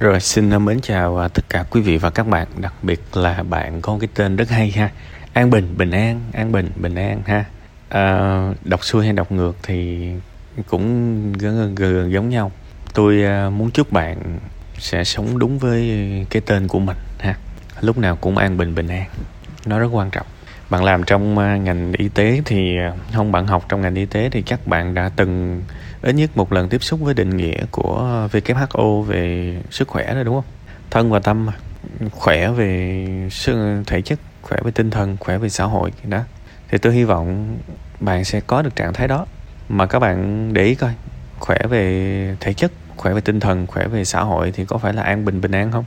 Rồi xin mến chào à, tất cả quý vị và các bạn, đặc biệt là bạn có cái tên rất hay ha. An Bình, Bình An, An Bình, Bình An ha. À, đọc xuôi hay đọc ngược thì cũng gần, gần giống nhau. Tôi à, muốn chúc bạn sẽ sống đúng với cái tên của mình ha. Lúc nào cũng an bình bình an. Nó rất quan trọng. Bạn làm trong à, ngành y tế thì không bạn học trong ngành y tế thì chắc bạn đã từng ít nhất một lần tiếp xúc với định nghĩa của WHO về sức khỏe rồi đúng không? Thân và tâm khỏe về thể chất, khỏe về tinh thần, khỏe về xã hội đó. Thì tôi hy vọng bạn sẽ có được trạng thái đó. Mà các bạn để ý coi khỏe về thể chất khỏe về tinh thần khỏe về xã hội thì có phải là an bình bình an không?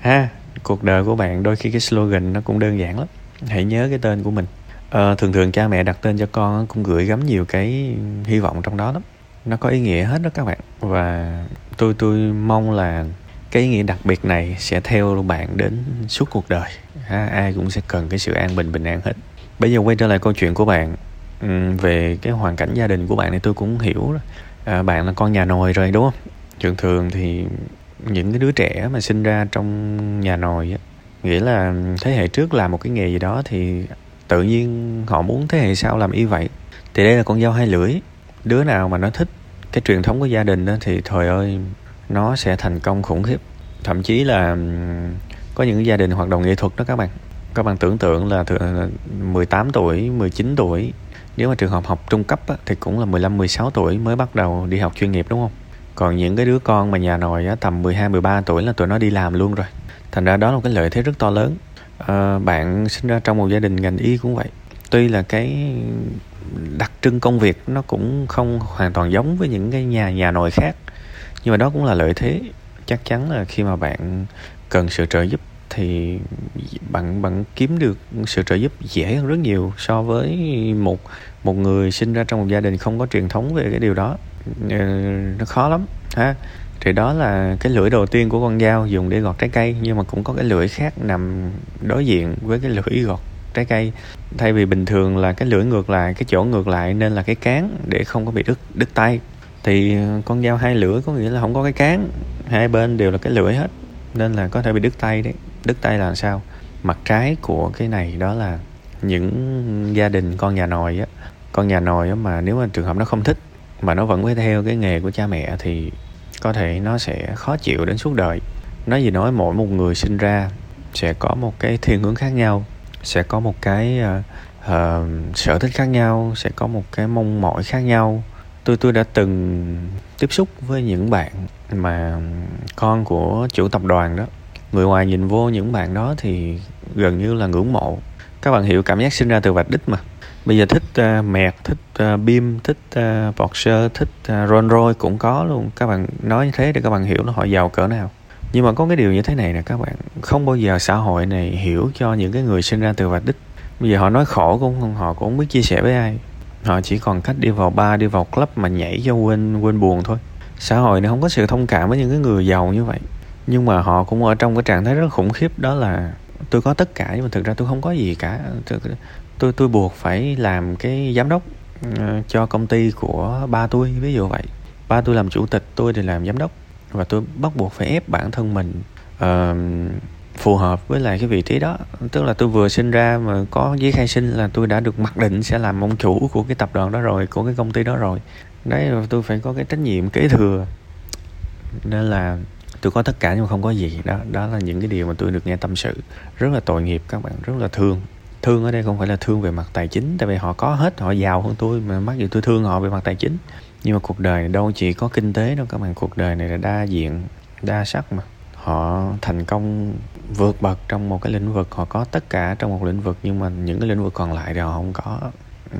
Ha cuộc đời của bạn đôi khi cái slogan nó cũng đơn giản lắm. Hãy nhớ cái tên của mình à, thường thường cha mẹ đặt tên cho con cũng gửi gắm nhiều cái hy vọng trong đó lắm. Nó có ý nghĩa hết đó các bạn. Và tôi tôi mong là cái ý nghĩa đặc biệt này sẽ theo bạn đến suốt cuộc đời. Ha, ai cũng sẽ cần cái sự an bình bình an hết. Bây giờ quay trở lại câu chuyện của bạn. Về cái hoàn cảnh gia đình của bạn này tôi cũng hiểu à, bạn là con nhà nồi rồi đúng không? Thường thường thì những cái đứa trẻ mà sinh ra trong nhà nồi á nghĩa là thế hệ trước làm một cái nghề gì đó thì tự nhiên họ muốn thế hệ sau làm y vậy thì đây là con dao hai lưỡi đứa nào mà nó thích cái truyền thống của gia đình đó thì thời ơi nó sẽ thành công khủng khiếp thậm chí là có những gia đình hoạt động nghệ thuật đó các bạn các bạn tưởng tượng là 18 tuổi 19 tuổi nếu mà trường hợp học trung cấp á, thì cũng là 15 16 tuổi mới bắt đầu đi học chuyên nghiệp đúng không? Còn những cái đứa con mà nhà nội á, tầm 12 13 tuổi là tụi nó đi làm luôn rồi. Thành ra đó là một cái lợi thế rất to lớn. À, bạn sinh ra trong một gia đình ngành y cũng vậy. Tuy là cái đặc trưng công việc nó cũng không hoàn toàn giống với những cái nhà nhà nồi khác nhưng mà đó cũng là lợi thế. Chắc chắn là khi mà bạn cần sự trợ giúp thì bạn bạn kiếm được sự trợ giúp dễ hơn rất nhiều so với một một người sinh ra trong một gia đình không có truyền thống về cái điều đó. Ờ, nó khó lắm ha thì đó là cái lưỡi đầu tiên của con dao dùng để gọt trái cây, nhưng mà cũng có cái lưỡi khác nằm đối diện với cái lưỡi gọt trái cây. Thay vì bình thường là cái lưỡi ngược lại, cái chỗ ngược lại nên là cái cán để không có bị đứt đứt tay. Thì con dao hai lưỡi có nghĩa là không có cái cán, hai bên đều là cái lưỡi hết, nên là có thể bị đứt tay đấy. Đứt tay là sao? Mặt trái của cái này đó là những gia đình con nhà nòi á. Con nhà nòi á mà nếu mà trường hợp nó không thích mà nó vẫn phải theo cái nghề của cha mẹ thì có thể nó sẽ khó chịu đến suốt đời. Nói gì nói mỗi một người sinh ra sẽ có một cái thiên hướng khác nhau sẽ có một cái uh, uh, sở thích khác nhau sẽ có một cái mong mỏi khác nhau. Tôi tôi đã từng tiếp xúc với những bạn mà con của chủ tập đoàn đó. Người ngoài nhìn vô những bạn đó thì gần như là ngưỡng mộ. Các bạn hiểu cảm giác sinh ra từ vạch đích mà bây giờ thích uh, mẹt thích uh, bim thích à, uh, Porsche thích uh, Rolls Royce cũng có luôn. Các bạn nói như thế để các bạn hiểu là họ giàu cỡ nào. Nhưng mà có cái điều như thế này nè các bạn không bao giờ xã hội này hiểu cho những cái người sinh ra từ vạch đích. Bây giờ họ nói khổ cũng không họ cũng không biết chia sẻ với ai. Họ chỉ còn cách đi vào bar đi vào club mà nhảy cho quên quên buồn thôi. Xã hội này không có sự thông cảm với những cái người giàu như vậy. Nhưng mà họ cũng ở trong cái trạng thái rất khủng khiếp đó là tôi có tất cả nhưng mà thực ra tôi không có gì cả tôi tôi, buộc phải làm cái giám đốc ờ, cho công ty của ba tôi ví dụ vậy. Ba tôi làm chủ tịch tôi thì làm giám đốc. Và tôi bắt buộc phải ép bản thân mình uh, phù hợp với lại cái vị trí đó. Tức là tôi vừa sinh ra mà có giấy khai sinh là tôi đã được mặc định sẽ làm ông chủ của cái tập đoàn đó rồi của cái công ty đó rồi. Đấy tôi phải có cái trách nhiệm kế thừa. Nên là tôi có tất cả nhưng mà không có gì. Đó đó là những cái điều mà tôi được nghe tâm sự. Rất là tội nghiệp các bạn rất là thương thương ở đây không phải là thương về mặt tài chính, tại vì họ có hết, họ giàu hơn tôi, mà mắc gì tôi thương họ về mặt tài chính. Nhưng mà cuộc đời này đâu chỉ có kinh tế đâu các bạn, cuộc đời này là đa diện, đa sắc mà. Họ thành công vượt bậc trong một cái lĩnh vực, họ có tất cả trong một lĩnh vực, nhưng mà những cái lĩnh vực còn lại thì họ không có,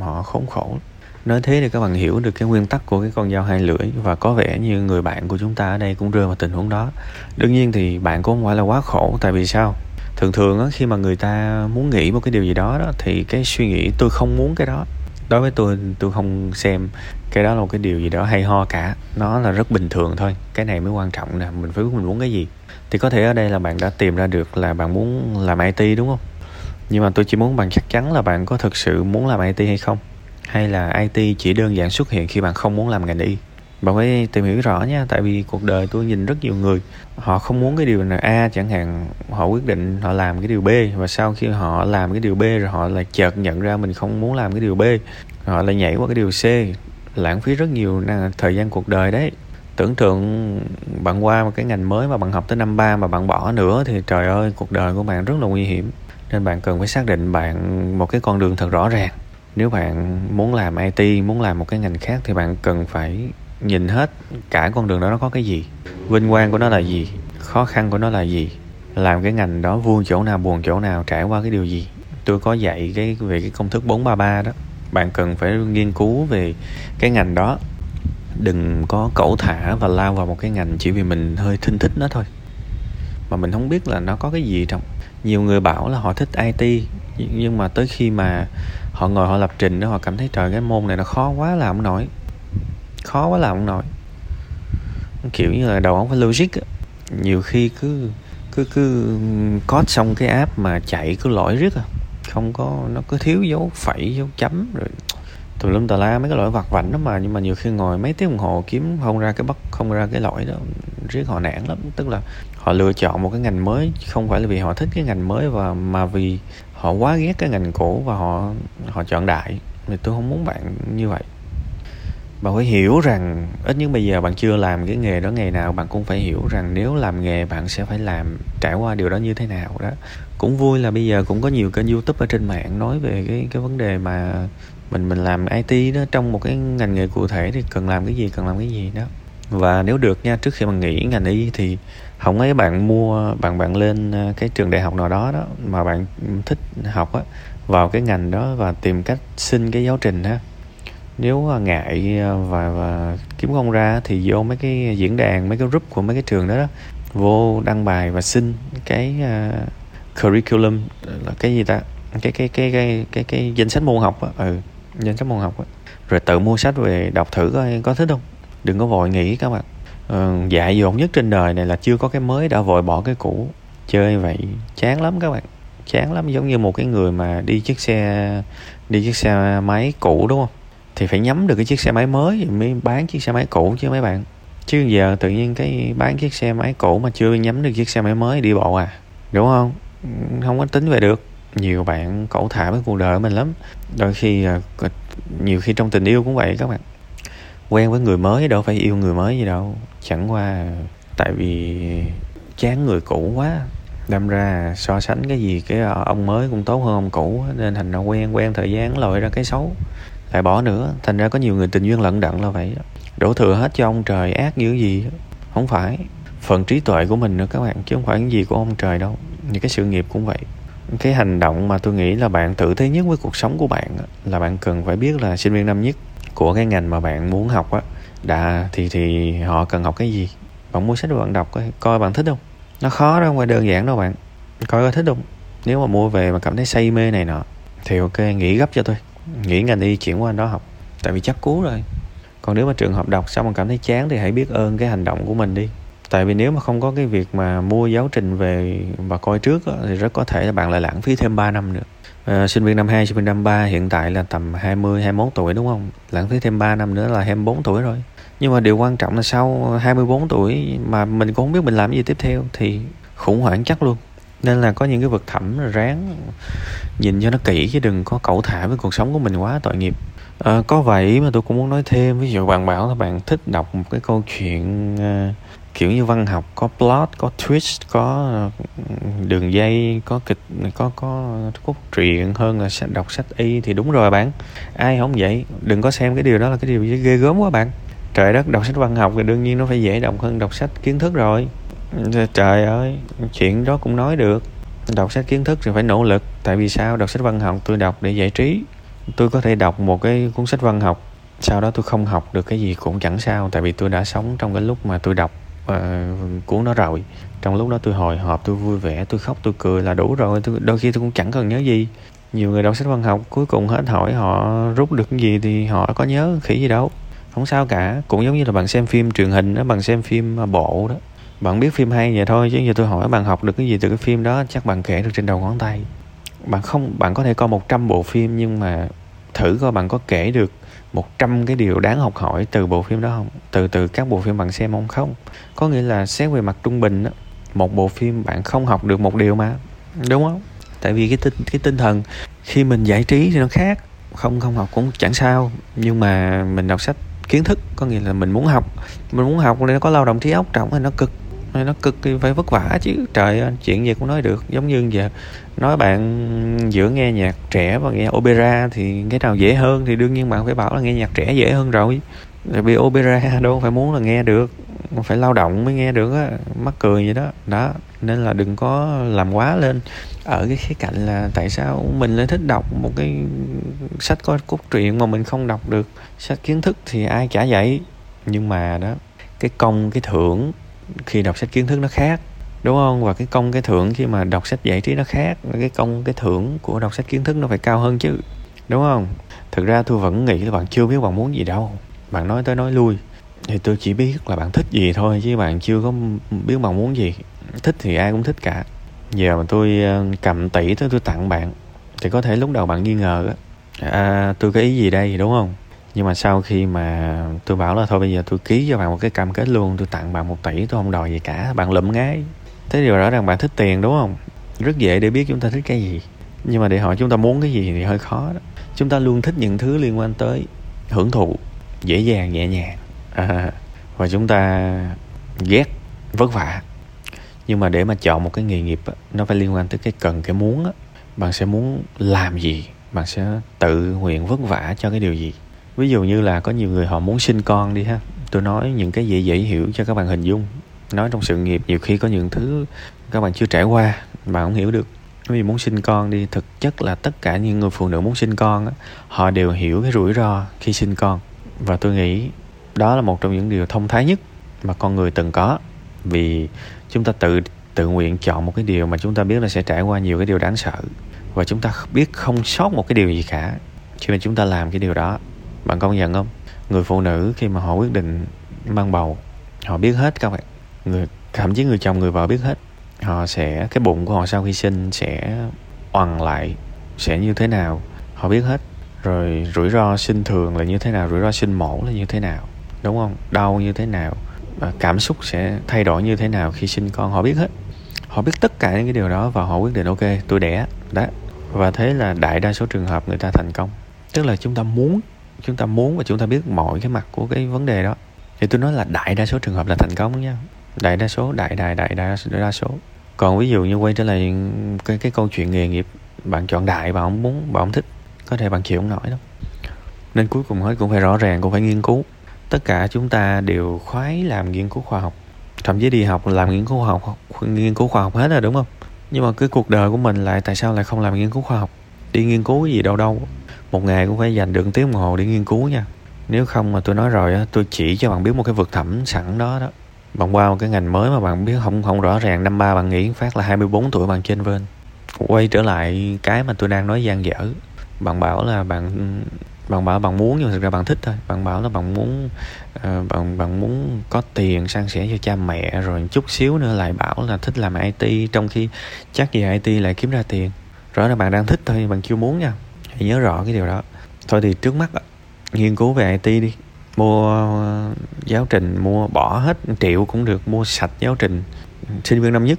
họ khốn khổ. Nói thế thì các bạn hiểu được cái nguyên tắc của cái con dao hai lưỡi, và có vẻ như người bạn của chúng ta ở đây cũng rơi vào tình huống đó. Đương nhiên thì bạn cũng không phải là quá khổ, tại vì sao? Thường thường á, khi mà người ta muốn nghĩ một cái điều gì đó đó thì cái suy nghĩ tôi không muốn cái đó. Đối với tôi tôi không xem cái đó là một cái điều gì đó hay ho cả. Nó là rất bình thường thôi. Cái này mới quan trọng nè. Mình phải biết mình muốn cái gì. Thì có thể ở đây là bạn đã tìm ra được là bạn muốn làm IT đúng không? Nhưng mà tôi chỉ muốn bạn chắc chắn là bạn có thực sự muốn làm IT hay không? Hay là IT chỉ đơn giản xuất hiện khi bạn không muốn làm ngành y? Bạn phải tìm hiểu rõ nha, tại vì cuộc đời tôi nhìn rất nhiều người. Họ không muốn cái điều này. A, chẳng hạn, họ quyết định họ làm cái điều b, và sau khi họ làm cái điều b rồi họ lại chợt nhận ra mình không muốn làm cái điều b. Họ lại nhảy qua cái điều c, lãng phí rất nhiều thời gian cuộc đời đấy. Tưởng tượng bạn qua một cái ngành mới mà bạn học tới năm ba mà bạn bỏ nữa thì trời ơi, cuộc đời của bạn rất là nguy hiểm. Nên bạn cần phải xác định bạn một cái con đường thật rõ ràng. Nếu bạn muốn làm IT muốn làm một cái ngành khác thì bạn cần phải nhìn hết cả con đường đó nó có cái gì? Vinh quang của nó là gì? Khó khăn của nó là gì? Làm cái ngành đó vui chỗ nào, buồn chỗ nào, trải qua cái điều gì? Tôi có dạy cái, về cái công thức 433 đó. Bạn cần phải nghiên cứu về cái ngành đó. Đừng có cẩu thả và lao vào một cái ngành chỉ vì mình hơi thinh thích nó thôi. Mà mình không biết là nó có cái gì trong nhiều người bảo là họ thích IT nhưng mà tới khi mà họ ngồi họ lập trình đó, họ cảm thấy trời, cái môn này nó khó quá làm không nổi khó quá làm không nổi. Kiểu như là đầu óc phải logic á. Nhiều khi cứ cứ cứ code xong cái app mà chạy cứ lỗi riết à. Không có, nó cứ thiếu dấu phẩy, dấu chấm rồi tùm lum tà la mấy cái lỗi vặt vảnh đó mà. Nhưng mà nhiều khi ngồi mấy tiếng đồng hồ kiếm không ra cái bất, không ra cái lỗi đó, riết họ nản lắm. Tức là họ lựa chọn một cái ngành mới, không phải là vì họ thích cái ngành mới và, mà vì họ quá ghét cái ngành cũ và họ họ chọn đại. Thì tôi không muốn bạn như vậy bạn phải hiểu rằng, ít nhất bây giờ bạn chưa làm cái nghề đó ngày nào, bạn cũng phải hiểu rằng nếu làm nghề, bạn sẽ phải làm trải qua điều đó như thế nào đó. Cũng vui là bây giờ cũng có nhiều kênh youtube ở trên mạng nói về cái cái vấn đề mà mình mình làm IT đó. Trong một cái ngành nghề cụ thể thì cần làm cái gì, cần làm cái gì đó. Và nếu được nha, trước khi mà nghỉ ngành y thì không ấy bạn mua, bạn bạn lên ờ, cái trường đại học nào đó đó mà bạn thích học á, vào cái ngành đó và tìm cách xin cái giáo trình ha nếu à, ngại à, và và kiếm không ra thì vô mấy cái diễn đàn mấy cái group của mấy cái trường đó, đó vô đăng bài và xin cái uh, curriculum là cái gì ta cái cái cái cái cái cái danh sách môn học á ừ danh sách môn học á. Rồi tự mua sách về đọc thử coi có thích không. Đừng có vội nghĩ các bạn. Ừ, dại dột nhất trên đời này là chưa có cái mới đã vội bỏ cái cũ. Chơi vậy chán lắm các bạn. Chán lắm giống như một cái người mà đi chiếc xe đi chiếc xe máy cũ đúng không? Thì phải nhắm được cái chiếc xe máy mới mới bán chiếc xe máy cũ chứ mấy bạn. Chứ giờ tự nhiên cái bán chiếc xe máy cũ mà chưa nhắm được chiếc xe máy mới đi bộ à đúng không? Ừ, không có tính về được. Nhiều bạn cẩu thả với cuộc đời của mình lắm. Đôi khi à, nhiều khi trong tình yêu cũng vậy các bạn. Quen với người mới đâu phải yêu người mới gì đâu. Chẳng qua à, tại vì chán người cũ quá. Đâm ra à, so sánh cái gì cái ông mới cũng tốt hơn ông cũ nên thành ra quen quen thời gian lội ra cái xấu lại bỏ nữa. Thành ra có nhiều người tình duyên lận đận là vậy đổ thừa hết cho ông trời ác như gì không phải. Phần trí tuệ của mình nữa các bạn chứ không phải cái gì của ông trời đâu. Những cái sự nghiệp cũng vậy. Cái hành động mà tôi nghĩ là bạn tự thấy nhất với cuộc sống của bạn là bạn cần phải biết là sinh viên năm nhất của cái ngành mà bạn muốn học á đã thì thì họ cần học cái gì? Bạn mua sách bạn đọc coi, coi bạn thích không? Nó khó đâu không phải đơn giản đâu bạn. Coi coi thích không? Nếu mà mua về mà cảm thấy say mê này nọ thì ok nghỉ gấp cho tôi nghĩ ngành y chuyển qua đó học. Tại vì chắc cú rồi. Còn nếu mà trường hợp đọc xong mà cảm thấy chán thì hãy biết ơn cái hành động của mình đi. Tại vì nếu mà không có cái việc mà mua giáo trình về và coi trước đó, thì rất có thể là bạn lại lãng phí thêm 3 năm nữa. À, sinh viên năm 2, sinh viên năm 3 hiện tại là tầm 20, 21 tuổi đúng không? Lãng phí thêm 3 năm nữa là 24 tuổi rồi. Nhưng mà điều quan trọng là sau 24 tuổi mà mình cũng không biết mình làm gì tiếp theo thì khủng hoảng chắc luôn nên là có những cái vực thẳm ráng nhìn cho nó kỹ chứ đừng có cẩu thả với cuộc sống của mình quá tội nghiệp. À, có vậy mà tôi cũng muốn nói thêm ví dụ bạn bảo là bạn thích đọc một cái câu chuyện uh, kiểu như văn học có plot có twist có ờ, đường dây có kịch có có cốt truyện hơn là đọc sách y thì đúng rồi bạn. Ai không vậy? Đừng có xem cái điều đó là cái điều ghê gớm quá bạn. Trời đất đọc sách văn học thì đương nhiên nó phải dễ đọc hơn đọc sách kiến thức rồi. Dạ, trời ơi chuyện đó cũng nói được. Đọc sách kiến thức thì phải nỗ lực tại vì sao? Đọc sách văn học tôi đọc để giải trí. Tôi có thể đọc một cái cuốn sách văn học sau đó tôi không học được cái gì cũng chẳng sao tại vì tôi đã sống trong cái lúc mà tôi đọc uh, cuốn đó rồi. Trong lúc đó tôi hồi hộp tôi vui vẻ tôi khóc tôi cười là đủ rồi. Tôi, đôi khi tôi cũng chẳng cần nhớ gì. Nhiều người đọc sách văn học cuối cùng hết hỏi họ rút được cái gì thì họ có nhớ khỉ gì đâu. Không sao cả cũng giống như là bạn xem phim truyền hình đó bạn xem phim ờ, bộ đó bạn biết phim hay vậy thôi chứ giờ tôi hỏi bạn học được cái gì từ cái phim đó chắc bạn kể được trên đầu ngón tay. Bạn không bạn có thể coi 100 bộ phim nhưng mà thử coi bạn có kể được một trăm cái điều đáng học hỏi từ bộ phim đó không? Từ từ các bộ phim bạn xem không? Không. Có nghĩa là xét về mặt trung bình đó, một bộ phim bạn không học được một điều mà đúng không? Tại vì cái tinh cái tinh thần khi mình giải trí thì nó khác. Không không học cũng chẳng sao nhưng mà mình đọc sách kiến thức có nghĩa là mình muốn học. Mình muốn học nên nó có lao động trí óc trọng thì nó cực nó cực kỳ phải vất vả chứ. Trời ơi, chuyện gì cũng nói được. Giống như giờ nói bạn giữa nghe nhạc trẻ và nghe opera thì cái nào dễ hơn thì đương nhiên bạn phải bảo là nghe nhạc trẻ dễ hơn rồi. Tại vì opera đâu phải muốn là nghe được phải lao động mới nghe được á. Mắc cười vậy đó. Đó, nên là đừng có làm quá lên ở cái khía cạnh là tại sao mình lại thích đọc một cái sách có cốt truyện mà mình không đọc được sách kiến thức thì ai chả vậy nhưng mà đó, cái công, cái thưởng khi đọc sách kiến thức nó khác đúng không? Và cái công cái thưởng khi mà đọc sách giải trí nó khác cái công cái thưởng của đọc sách kiến thức nó phải cao hơn chứ đúng không? Thực ra tôi vẫn nghĩ là bạn chưa biết bạn muốn gì đâu. Bạn nói tới nói lui. Thì tôi chỉ biết là bạn thích gì thôi chứ bạn chưa có biết bạn muốn gì. Thích thì ai cũng thích cả. Giờ mà tôi ờ, cầm tỷ tới tôi tặng bạn thì có thể lúc đầu bạn nghi ngờ á. À, tôi có ý gì đây đúng không? Nhưng mà sau khi mà tôi bảo là thôi bây giờ tôi ký cho bạn một cái cam kết luôn tôi tặng bạn một tỷ tôi không đòi gì cả bạn lụm ngái thế điều rõ ràng bạn thích tiền đúng không? Rất dễ để biết chúng ta thích cái gì. Nhưng mà để hỏi chúng ta muốn cái gì thì hơi khó đó. Chúng ta luôn thích những thứ liên quan tới hưởng thụ dễ dàng nhẹ nhàng. À, và chúng ta ghét vất vả. Nhưng mà để mà chọn một cái nghề nghiệp nó phải liên quan tới cái cần cái muốn bạn sẽ muốn làm gì? Bạn sẽ tự nguyện vất vả cho cái điều gì? Ví dụ như là có nhiều người họ muốn sinh con đi ha. Tôi nói những cái dễ dễ hiểu cho các bạn hình dung. Nói trong sự nghiệp nhiều khi có những thứ các bạn chưa trải qua mà không hiểu được. Vì muốn sinh con đi thực chất là tất cả những người phụ nữ muốn sinh con á, họ đều hiểu cái rủi ro khi sinh con. Và tôi nghĩ đó là một trong những điều thông thái nhất mà con người từng có. Vì chúng ta tự tự nguyện chọn một cái điều mà chúng ta biết là sẽ trải qua nhiều cái điều đáng sợ. Và chúng ta biết không sót một cái điều gì cả. Cho nên chúng ta làm cái điều đó bạn công nhận không? Người phụ nữ khi mà họ quyết định mang bầu, họ biết hết các bạn. Người, thậm chí người chồng người vợ biết hết. Họ sẽ, cái bụng của họ sau khi sinh sẽ oằn lại, sẽ như thế nào? Họ biết hết. Rồi rủi ro sinh thường là như thế nào? Rủi ro sinh mổ là như thế nào? Đúng không? Đau như thế nào? Cảm xúc sẽ thay đổi như thế nào khi sinh con? Họ biết hết. Họ biết tất cả những cái điều đó và họ quyết định, ok, tôi đẻ. Đó. Và thế là đại đa số trường hợp người ta thành công. Tức là chúng ta muốn chúng ta muốn và chúng ta biết mọi cái mặt của cái vấn đề đó. Thì tôi nói là đại đa số trường hợp là thành công nha. Đại đa số đại đại đại đa, đa số. Còn ví dụ như quay trở lại cái cái câu chuyện nghề nghiệp bạn chọn đại bạn không muốn bạn không thích có thể bạn chịu không nổi đâu. Nên cuối cùng hết cũng phải rõ ràng cũng phải nghiên cứu. Tất cả chúng ta đều khoái làm nghiên cứu khoa học. Thậm chí đi học làm nghiên cứu khoa học nghiên cứu khoa học hết rồi đúng không? Nhưng mà cái cuộc đời của mình lại tại sao lại không làm nghiên cứu khoa học? Đi nghiên cứu cái gì đâu đâu một ngày cũng phải dành được một tiếng đồng hồ để nghiên cứu nha. Nếu không mà tôi nói rồi á tôi chỉ cho bạn biết một cái vực thẳm sẵn đó đó. Bạn qua một cái ngành mới mà bạn biết không không rõ ràng năm ba bạn nghĩ phát là 24 tuổi bạn trên bên. Quay trở lại cái mà tôi đang nói gian dở. Bạn bảo là bạn bạn bảo bạn muốn nhưng mà thực ra bạn thích thôi. Bạn bảo là bạn muốn uh, bạn bạn muốn có tiền san sẻ cho cha mẹ rồi chút xíu nữa lại bảo là thích làm IT trong khi chắc gì IT lại kiếm ra tiền. Rõ là bạn đang thích thôi bạn chưa muốn nha hãy nhớ rõ cái điều đó. Thôi thì trước mắt nghiên cứu về IT đi. Mua uh, giáo trình mua bỏ hết triệu cũng được mua sạch giáo trình. Sinh viên năm nhất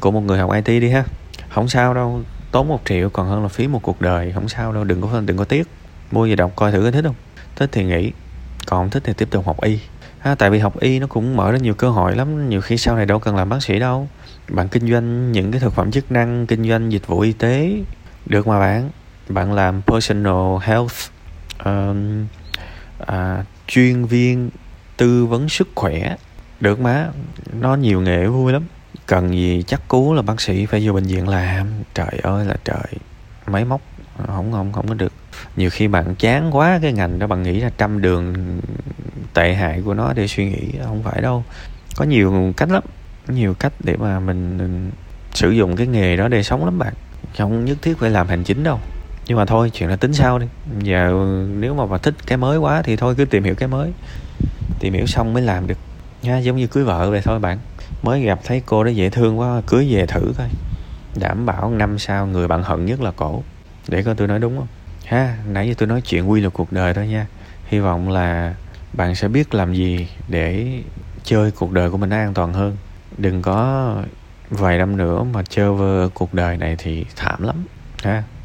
của một người học IT đi ha. Không sao đâu tốn một triệu còn hơn là phí một cuộc đời. Không sao đâu đừng có đừng có tiếc. Mua gì đọc coi thử có thích không? Thích thì nghỉ còn không thích thì tiếp tục học y ha, tại vì học y nó cũng mở ra nhiều cơ hội lắm. Nhiều khi sau này đâu cần làm bác sĩ đâu. Bạn kinh doanh những cái thực phẩm chức năng kinh doanh dịch vụ y tế được mà bạn bạn làm personal health uh, à, chuyên viên tư vấn sức khỏe. Được má nó nhiều nghề vui lắm. Cần gì chắc cú là bác sĩ phải vô bệnh viện làm. Trời ơi là trời máy móc không không không có được. Nhiều khi bạn chán quá cái ngành đó bạn nghĩ là trăm đường tệ hại của nó để suy nghĩ không phải đâu. Có nhiều cách lắm nhiều cách để mà mình sử dụng cái nghề đó để sống lắm bạn. Không nhất thiết phải làm hành chính đâu nhưng mà thôi chuyện là tính sau đi. Giờ nếu mà bà thích cái mới quá thì thôi cứ tìm hiểu cái mới. Tìm hiểu xong mới làm được. Nha giống như cưới vợ vậy thôi bạn. Mới gặp thấy cô đó dễ thương quá cưới về thử coi. Đảm bảo năm sau người bạn hận nhất là cổ. Để coi tôi nói đúng không? Ha nãy giờ tôi nói chuyện quy luật cuộc đời thôi nha. Hy vọng là bạn sẽ biết làm gì để chơi cuộc đời của mình an toàn hơn. Đừng có vài năm nữa mà chơi vơ cuộc đời này thì thảm lắm. Ha